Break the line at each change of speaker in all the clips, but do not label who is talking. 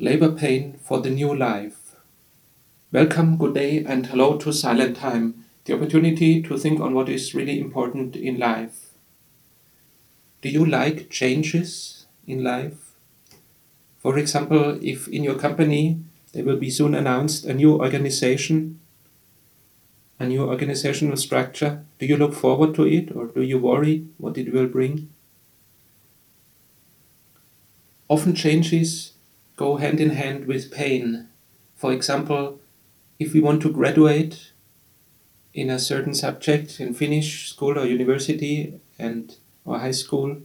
labor pain for the new life. Welcome, good day, and hello to Silent Time, the opportunity to think on what is really important in life. Do you like changes in life? For example, if in your company there will be soon announced a new organization, a new organizational structure, do you look forward to it or do you worry what it will bring? Often changes go hand in hand with pain. For example, if we want to graduate in a certain subject and finish school or university and or high school,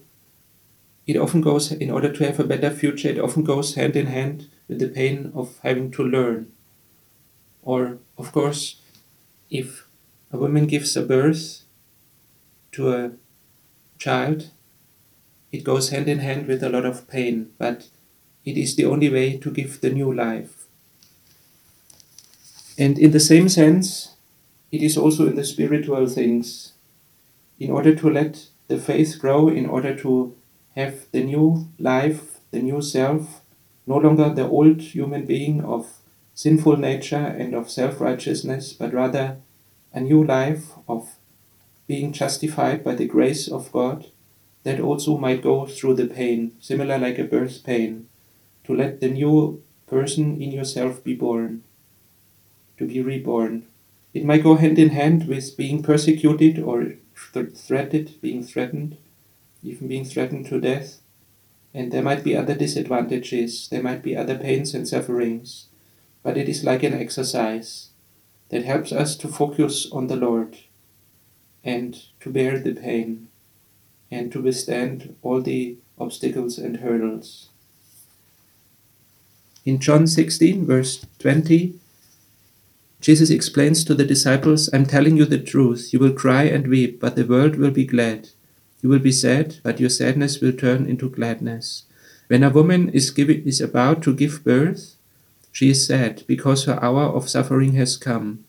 it often goes in order to have a better future, it often goes hand in hand with the pain of having to learn. Or of course, if a woman gives a birth to a child, it goes hand in hand with a lot of pain, but it is the only way to give the new life. And in the same sense, it is also in the spiritual things. In order to let the faith grow, in order to have the new life, the new self, no longer the old human being of sinful nature and of self righteousness, but rather a new life of being justified by the grace of God, that also might go through the pain, similar like a birth pain, to let the new person in yourself be born, to be reborn. It might go hand in hand with being persecuted or th- threatened, being threatened, even being threatened to death. And there might be other disadvantages, there might be other pains and sufferings, but it is like an exercise that helps us to focus on the Lord and to bear the pain and to withstand all the obstacles and hurdles. In John 16, verse 20, Jesus explains to the disciples, I'm telling you the truth. You will cry and weep, but the world will be glad. You will be sad, but your sadness will turn into gladness. When a woman is, give, is about to give birth, she is sad because her hour of suffering has come.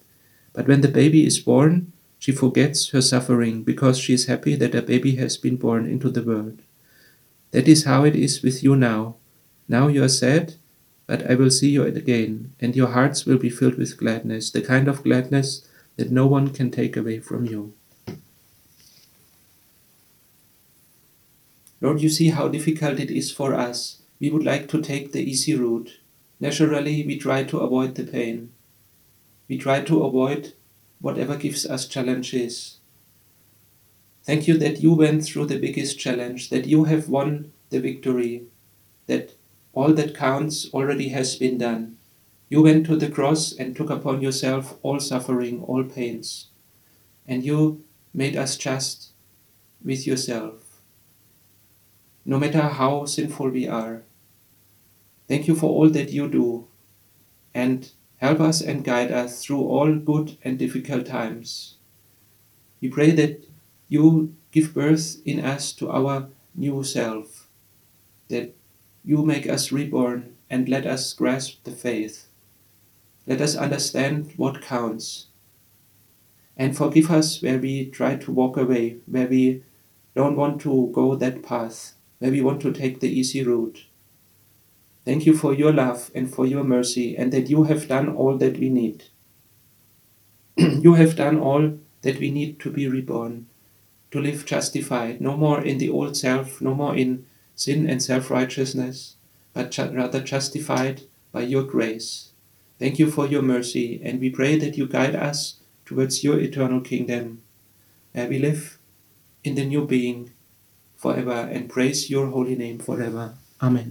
But when the baby is born, she forgets her suffering because she is happy that a baby has been born into the world. That is how it is with you now. Now you are sad, but I will see you again, and your hearts will be filled with gladness, the kind of gladness that no one can take away from you. Lord, you see how difficult it is for us. We would like to take the easy route. Naturally, we try to avoid the pain. We try to avoid whatever gives us challenges. Thank you that you went through the biggest challenge, that you have won the victory, that all that counts already has been done. You went to the cross and took upon yourself all suffering, all pains, and you made us just with yourself, no matter how sinful we are. Thank you for all that you do, and help us and guide us through all good and difficult times. We pray that you give birth in us to our new self, that you make us reborn and let us grasp the faith. Let us understand what counts. And forgive us where we try to walk away, where we don't want to go that path, where we want to take the easy route. Thank you for your love and for your mercy, and that you have done all that we need. you have done all that we need to be reborn, to live justified, no more in the old self, no more in sin and self righteousness, but ju- rather justified by your grace. Thank you for your mercy, and we pray that you guide us towards your eternal kingdom, where we live in the new being forever and praise your holy name forever. Amen.